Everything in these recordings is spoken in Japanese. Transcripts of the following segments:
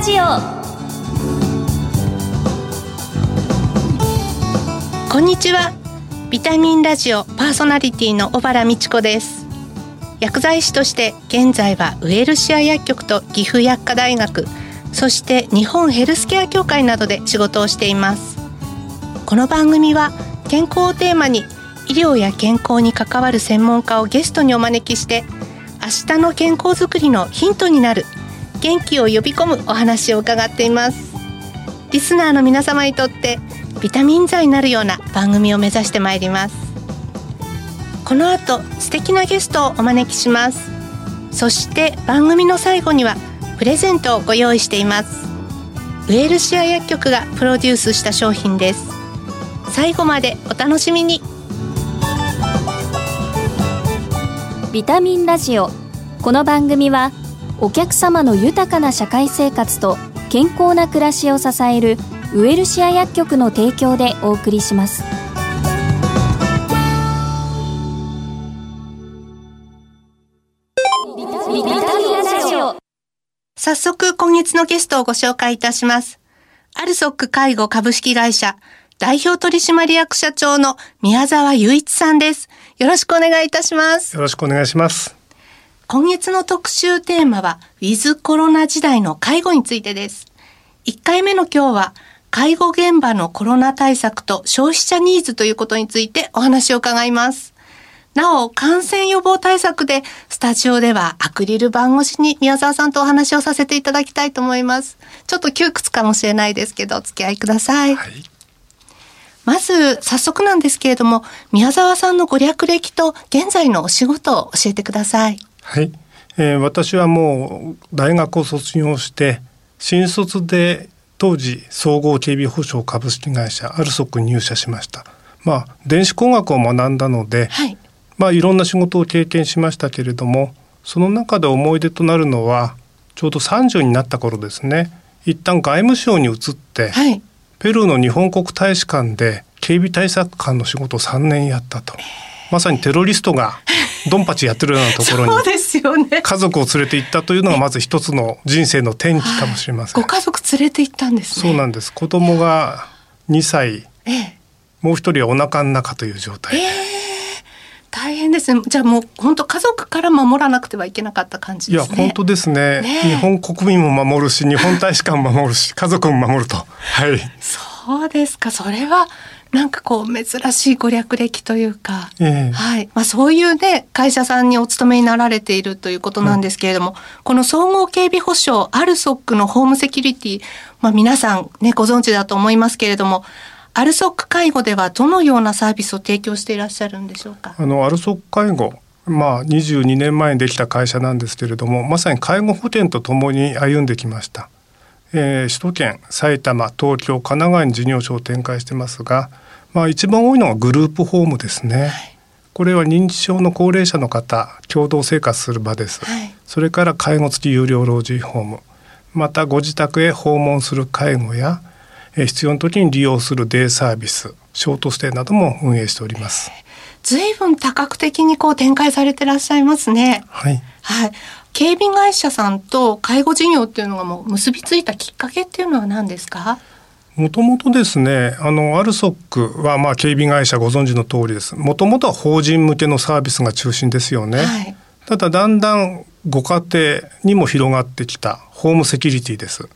ラジオ。こんにちは。ビタミンラジオパーソナリティの小原美智子です。薬剤師として現在はウエルシア薬局と岐阜薬科大学そして日本ヘルスケア協会などで仕事をしています。この番組は健康をテーマに医療や健康に関わる専門家をゲストにお招きして明日の健康づくりのヒントになる元気を呼び込むお話を伺っています。リスナーの皆様にとってビタミン剤になるような番組を目指してまいります。この後素敵なゲストをお招きします。そして番組の最後にはプレゼントをご用意しています。ウェルシア薬局がプロデュースした商品です。最後までお楽しみに。ビタミンラジオ。この番組はお客様の豊かな社会生活と健康な暮らしを支えるウエルシア薬局の提供でお送りします。早速今月のゲストをご紹介いたします。アルソック介護株式会社代表取締役社長の宮沢雄一さんです。よろしくお願いいたします。よろしくお願いします今月の特集テーマは、ウィズコロナ時代の介護についてです。1回目の今日は、介護現場のコロナ対策と消費者ニーズということについてお話を伺います。なお、感染予防対策で、スタジオではアクリル板越しに宮沢さんとお話をさせていただきたいと思います。ちょっと窮屈かもしれないですけど、お付き合いください。はい、まず、早速なんですけれども、宮沢さんのご略歴と現在のお仕事を教えてください。はい、えー、私はもう大学を卒業して新卒で当時総合警備保障株式会社アルソックに入社しました。まあ電子工学を学んだので、はい、まあいろんな仕事を経験しましたけれども、その中で思い出となるのはちょうど30になった頃ですね。一旦外務省に移って、はい、ペルーの日本国大使館で警備対策官の仕事を3年やったと。まさにテロリストが ドンパチやってるようなところにそうですよね。家族を連れて行ったというのがまず一つの人生の転機かもしれません、ご家族連れて行ったんです、ね、そうなんです。子供が2歳、ええ、もう一人はお腹の中という状態。ええ、大変ですね。じゃあもう本当家族から守らなくてはいけなかった感じですね。いや本当ですね、ね、日本国民も守るし日本大使館も守るし家族も守ると。はい。そうですか。それはなんかこう珍しいご略歴というか、ええ、はい、まあそういうね会社さんにお勤めになられているということなんですけれども、うん、この総合警備保障アルソックのホームセキュリティ、まあ皆さんねご存知だと思いますけれども。アルソック介護ではどのようなサービスを提供していらっしゃるんでしょうか？あのアルソック介護まあ22年前にできた会社なんですけれどもまさに介護保険とともに歩んできました。えー、首都圏埼玉東京神奈川に事業所を展開してますが、まあ、一番多いのはグループホームですね、はい、これは認知症の高齢者の方共同生活する場です、はい、それから介護付き有料老人ホーム。またご自宅へ訪問する介護やえー必要な時に利用するデイサービスショートステイなども運営しております。随分多角的にこう展開されてらっしゃいますね。はい。はい警備会社さんと介護事業っていうのがもう結びついたきっかけっていうのは何ですか？もともとですねあのアルソックはまあ警備会社ご存知の通りです。もともとは法人向けのサービスが中心ですよね、はい、ただだんだんご家庭にも広がってきたホームセキュリティです。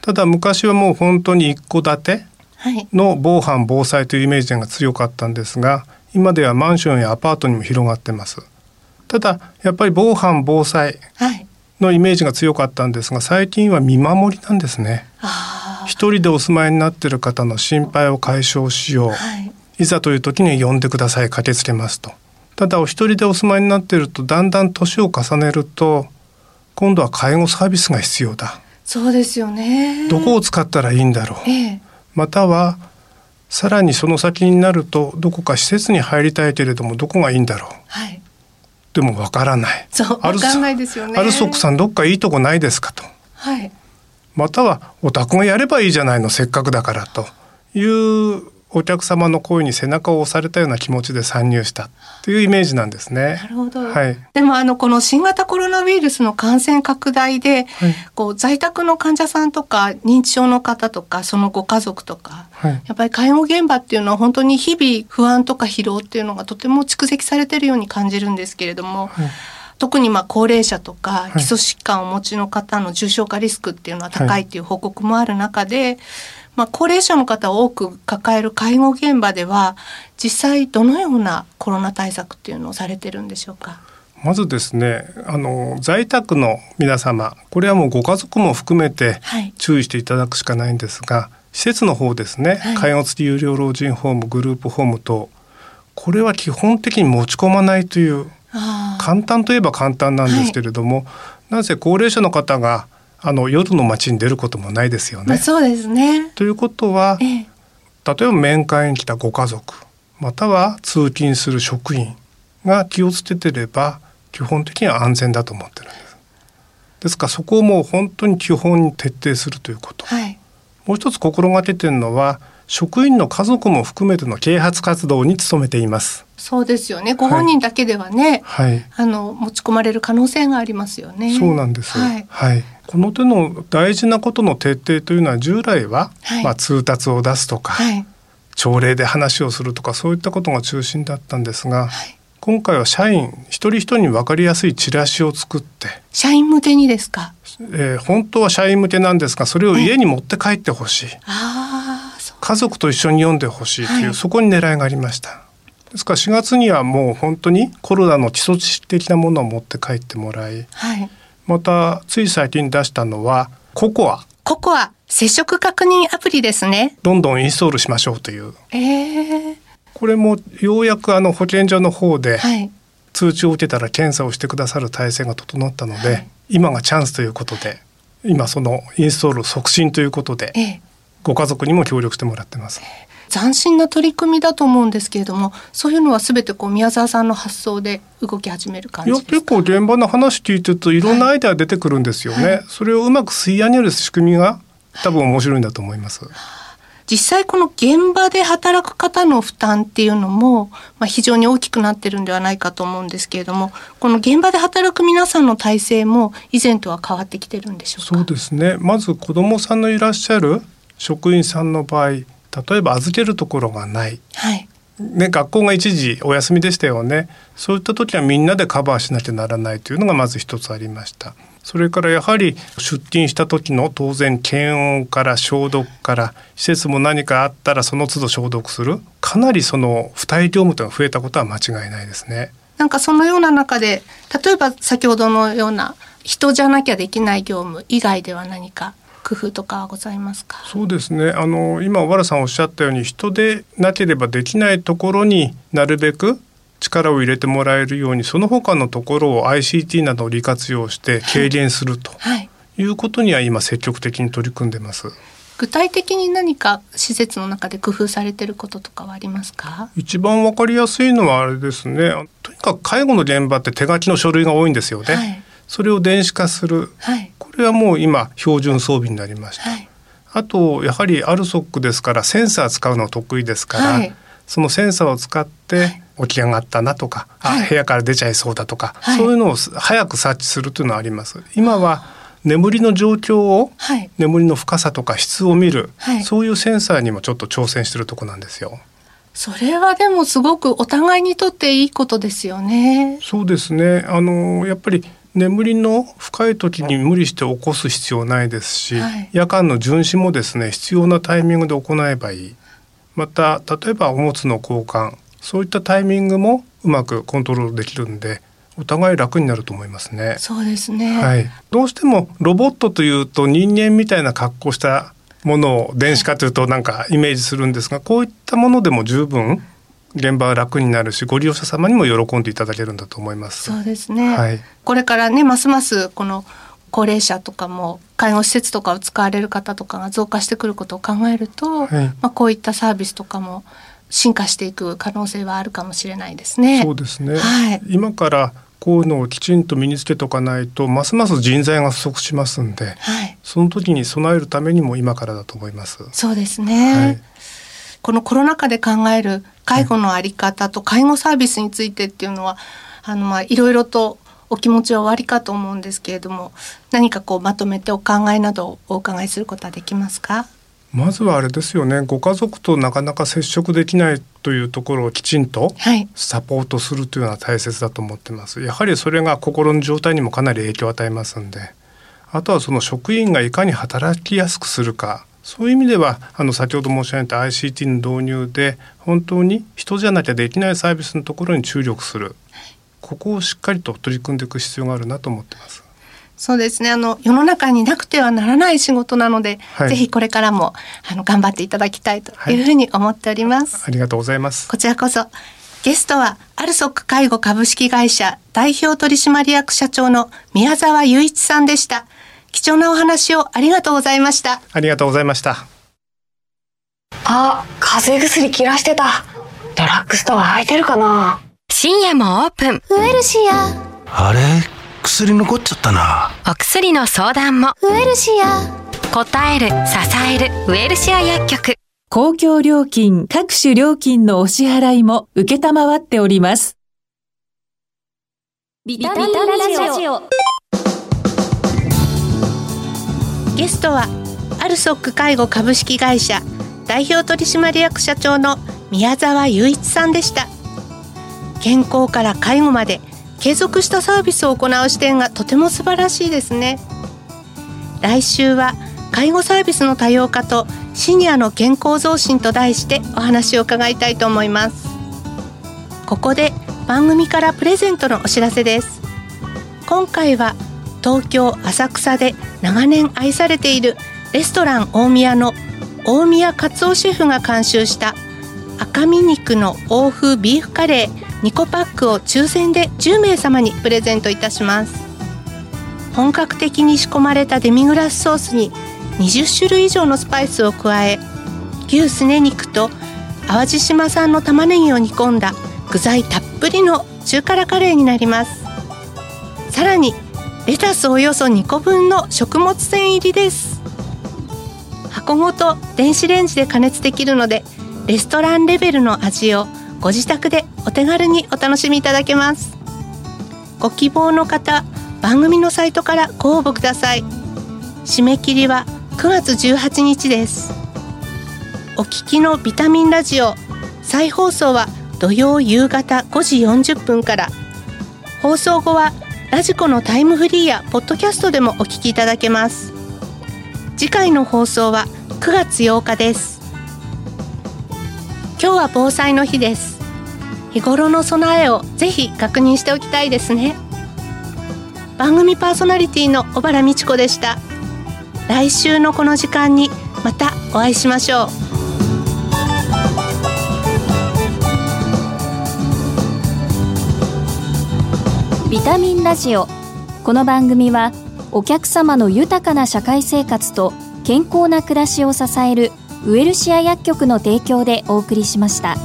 ただ昔はもう本当に一戸建てはい。の防犯防災というイメージが強かったんですが今ではマンションやアパートにも広がってますただやっぱり防犯防災はい。のイメージが強かったんですが最近は見守りなんですね。あ一人でお住まいになっている方の心配を解消しよう、あはい。いざという時に呼んでください駆けつけますと。ただお一人でお住まいになっているとだんだん年を重ねると今度は介護サービスが必要だ。そうですよね。どこを使ったらいいんだろう。ええ。またはさらにその先になるとどこか施設に入りたいけれどもどこがいいんだろう。はいでもわからない。そうわかんないですよね。アルソックさんどっかいいとこないですかと。はい。またはお宅がやればいいじゃないのせっかくだからというお客様の声に背中を押されたような気持ちで参入したっていうイメージなんですね。なるほど。はい。でもあのこの新型コロナウイルスの感染拡大で、はい、こう在宅の患者さんとか認知症の方とかそのご家族とか、はい、やっぱり介護現場っていうのは本当に日々不安とか疲労っていうのがとても蓄積されてるように感じるんですけれども。はい特にまあ高齢者とか基礎疾患をお持ちの方の重症化リスクっていうのは高いっていう報告もある中で、まあ、高齢者の方を多く抱える介護現場では実際どのようなコロナ対策っていうのをされてるんでしょうか？まずですねあの在宅の皆様これはもうご家族も含めて注意していただくしかないんですが、はい、施設の方ですね、はい、介護付き有料老人ホームグループホーム等これは基本的に持ち込まないという簡単といえば簡単なんですけれども、はい、なぜ高齢者の方があの夜の街に出ることもないですよね。まあ、そうですねということは、ええ、例えば面会に来たご家族または通勤する職員が気をつけてれば基本的には安全だと思ってるんです。ですからそこをもう本当に基本に徹底するということ。はい、もう一つ心がけてるのは職員の家族も含めての啓発活動に努めています。そうですよね。ご本人だけではね、はい、あの持ち込まれる可能性がありますよね。そうなんです。はい、はい、この手の大事なことの徹底というのは従来は、はい、まあ通達を出すとか、はい、朝礼で話をするとかそういったことが中心だったんですが、はい、今回は社員一人一人に分かりやすいチラシを作って社員向けにですか、えー、本当は社員向けなんですがそれを家に持って帰ってほしい、家族と一緒に読んでほしいという、そこに狙いがありました。ですから4月にはもう本当にコロナの基礎知識的なものを持って帰ってもらい、はい、またつい最近出したのはココア。ココア接触確認アプリですね。どんどんインストールしましょうという、えー、これもようやくあの保健所の方で通知を受けたら検査をしてくださる体制が整ったので、はい、今がチャンスということで今そのインストール促進ということで、えー、ご家族にも協力してもらってます。えー斬新な取り組みだと思うんですけれどもそういうのは全てこう宮沢さんの発想で動き始める感じですか？結構現場の話聞いてるといろんなアイデア出てくるんですよね、はい。はい、それをうまく吸い上げる仕組みが多分面白いんだと思います。実際この現場で働く方の負担っていうのも、まあ、非常に大きくなってるんではないかと思うんですけれどもこの現場で働く皆さんの体制も以前とは変わってきてるんでしょうか？そうですね。まず子どもさんのいらっしゃる職員さんの場合例えば預けるところがない、はい、ね、学校が一時お休みでしたよね。そういった時はみんなでカバーしなきゃならないというのがまず一つありましたそれからやはり出勤した時の当然検温から消毒から施設も何かあったらその都度消毒する。かなりその付帯業務というのが増えたことは間違いないですね。なんかそのような中で例えば先ほどのような人じゃなきゃできない業務以外では何か工夫とかはございますか？そうですね。あの今小原さんおっしゃったように人でなければできないところになるべく力を入れてもらえるようにその他のところを ICT などを利活用して軽減するとい。うことには今積極的に取り組んでます。具体的に何か施設の中で工夫されてることとかはありますか？一番わかりやすいのはあれですね。とにかく介護の現場って手書きの書類が多いんですよね、はい、それを電子化する、はい、これはもう今標準装備になりました、はい、あとやはりアルソックですからセンサー使うの得意ですから、はい、そのセンサーを使って起き上がったなとか、はい、あ部屋から出ちゃいそうだとか、そういうのを早く察知するというのはあります。今は眠りの状況を、眠りの深さとか質を見る、そういうセンサーにもちょっと挑戦してるとこなんですよ。それはでもすごくお互いにとっていいことですよね。そうですね。あのやっぱり眠りの深い時に無理して起こす必要ないですし、はい、夜間の巡視もですね必要なタイミングで行えばいい。また例えばおむつの交換そういったタイミングもうまくコントロールできるんでお互い楽になると思いますね。そうですね。はい。どうしてもロボットというと人間みたいな格好したものを電子化というとなんかイメージするんですが、こういったものでも十分現場は楽になるしご利用者様にも喜んでいただけるんだと思いますそうですね、はい、これからねますますこの高齢者とかも介護施設とかを使われる方とかが増加してくることを考えると、はい、まあ、こういったサービスとかも進化していく可能性はあるかもしれないですね。そうですね、はい、今からこういうのをきちんと身につけておかないとますます人材が不足しますんで、はい、その時に備えるためにも今からだと思います。そうですね、はい。このコロナ禍で考える介護のあり方と介護サービスについてっていうのは、あのまあいろいろとお気持ちはおありかと思うんですけれども何かこうまとめてお考えなどをお伺いすることはできますか？まずはあれですよね。ご家族となかなか接触できないというところをきちんとサポートするというのは大切だと思ってます。やはりそれが心の状態にもかなり影響を与えますんで。あとはその職員がいかに働きやすくするか。そういう意味ではあの先ほど申し上げた ICT の導入で本当に人じゃなきゃできないサービスのところに注力する。ここをしっかりと取り組んでいく必要があるなと思ってます。そうですね。あの世の中になくてはならない仕事なので、はい、ぜひこれからもあの頑張っていただきたいというふうに思っております。はい、ありがとうございます。こちらこそ。ゲストはアルソック介護株式会社代表取締役社長の宮沢雄一さんでした。貴重なお話をありがとうございました。ありがとうございました。あ、風邪薬切らしてた。ドラッグストア空いてるかな深夜もオープン。ウエルシア。あれ？薬残っちゃったな。お薬の相談も。ウエルシア。答える支えるウエルシア薬局。公共料金各種料金のお支払いも受けっております。ビタミンラジオ。ゲストはアルソック介護株式会社代表取締役社長の宮沢雄一さんでした。健康から介護まで継続したサービスを行う視点がとても素晴らしいですね。来週は介護サービスの多様化とシニアの健康増進と題してお話を伺いたいと思います。ここで番組からプレゼントのお知らせです。今回は東京浅草で長年愛されているレストラン大宮の大宮勝夫シェフが監修した赤身肉の欧風ビーフカレー2個パックを抽選で10名様にプレゼントいたします。本格的に仕込まれたデミグラスソースに20種類以上のスパイスを加え牛すね肉と淡路島産の玉ねぎを煮込んだ具材たっぷりの中辛カレーになります。さらにレタスおよそ2個分の食物繊維入りです。箱ごと電子レンジで加熱できるのでレストランレベルの味をご自宅でお手軽にお楽しみいただけます。ご希望の方番組のサイトからご応募ください。締め切りは9月18日です。お聞きのビタミンラジオ再放送は土曜夕方5時40分から。放送後はラジコのタイムフリーやポッドキャストでもお聞きいただけます。次回の放送は9月8日です。今日は防災の日です。日頃の備えをぜひ確認しておきたいですね。番組パーソナリティの小原美智子でした。来週のこの時間にまたお会いしましょう。ビタミンラジオ。この番組はお客様の豊かな社会生活と健康な暮らしを支えるウエルシア薬局の提供でお送りしました。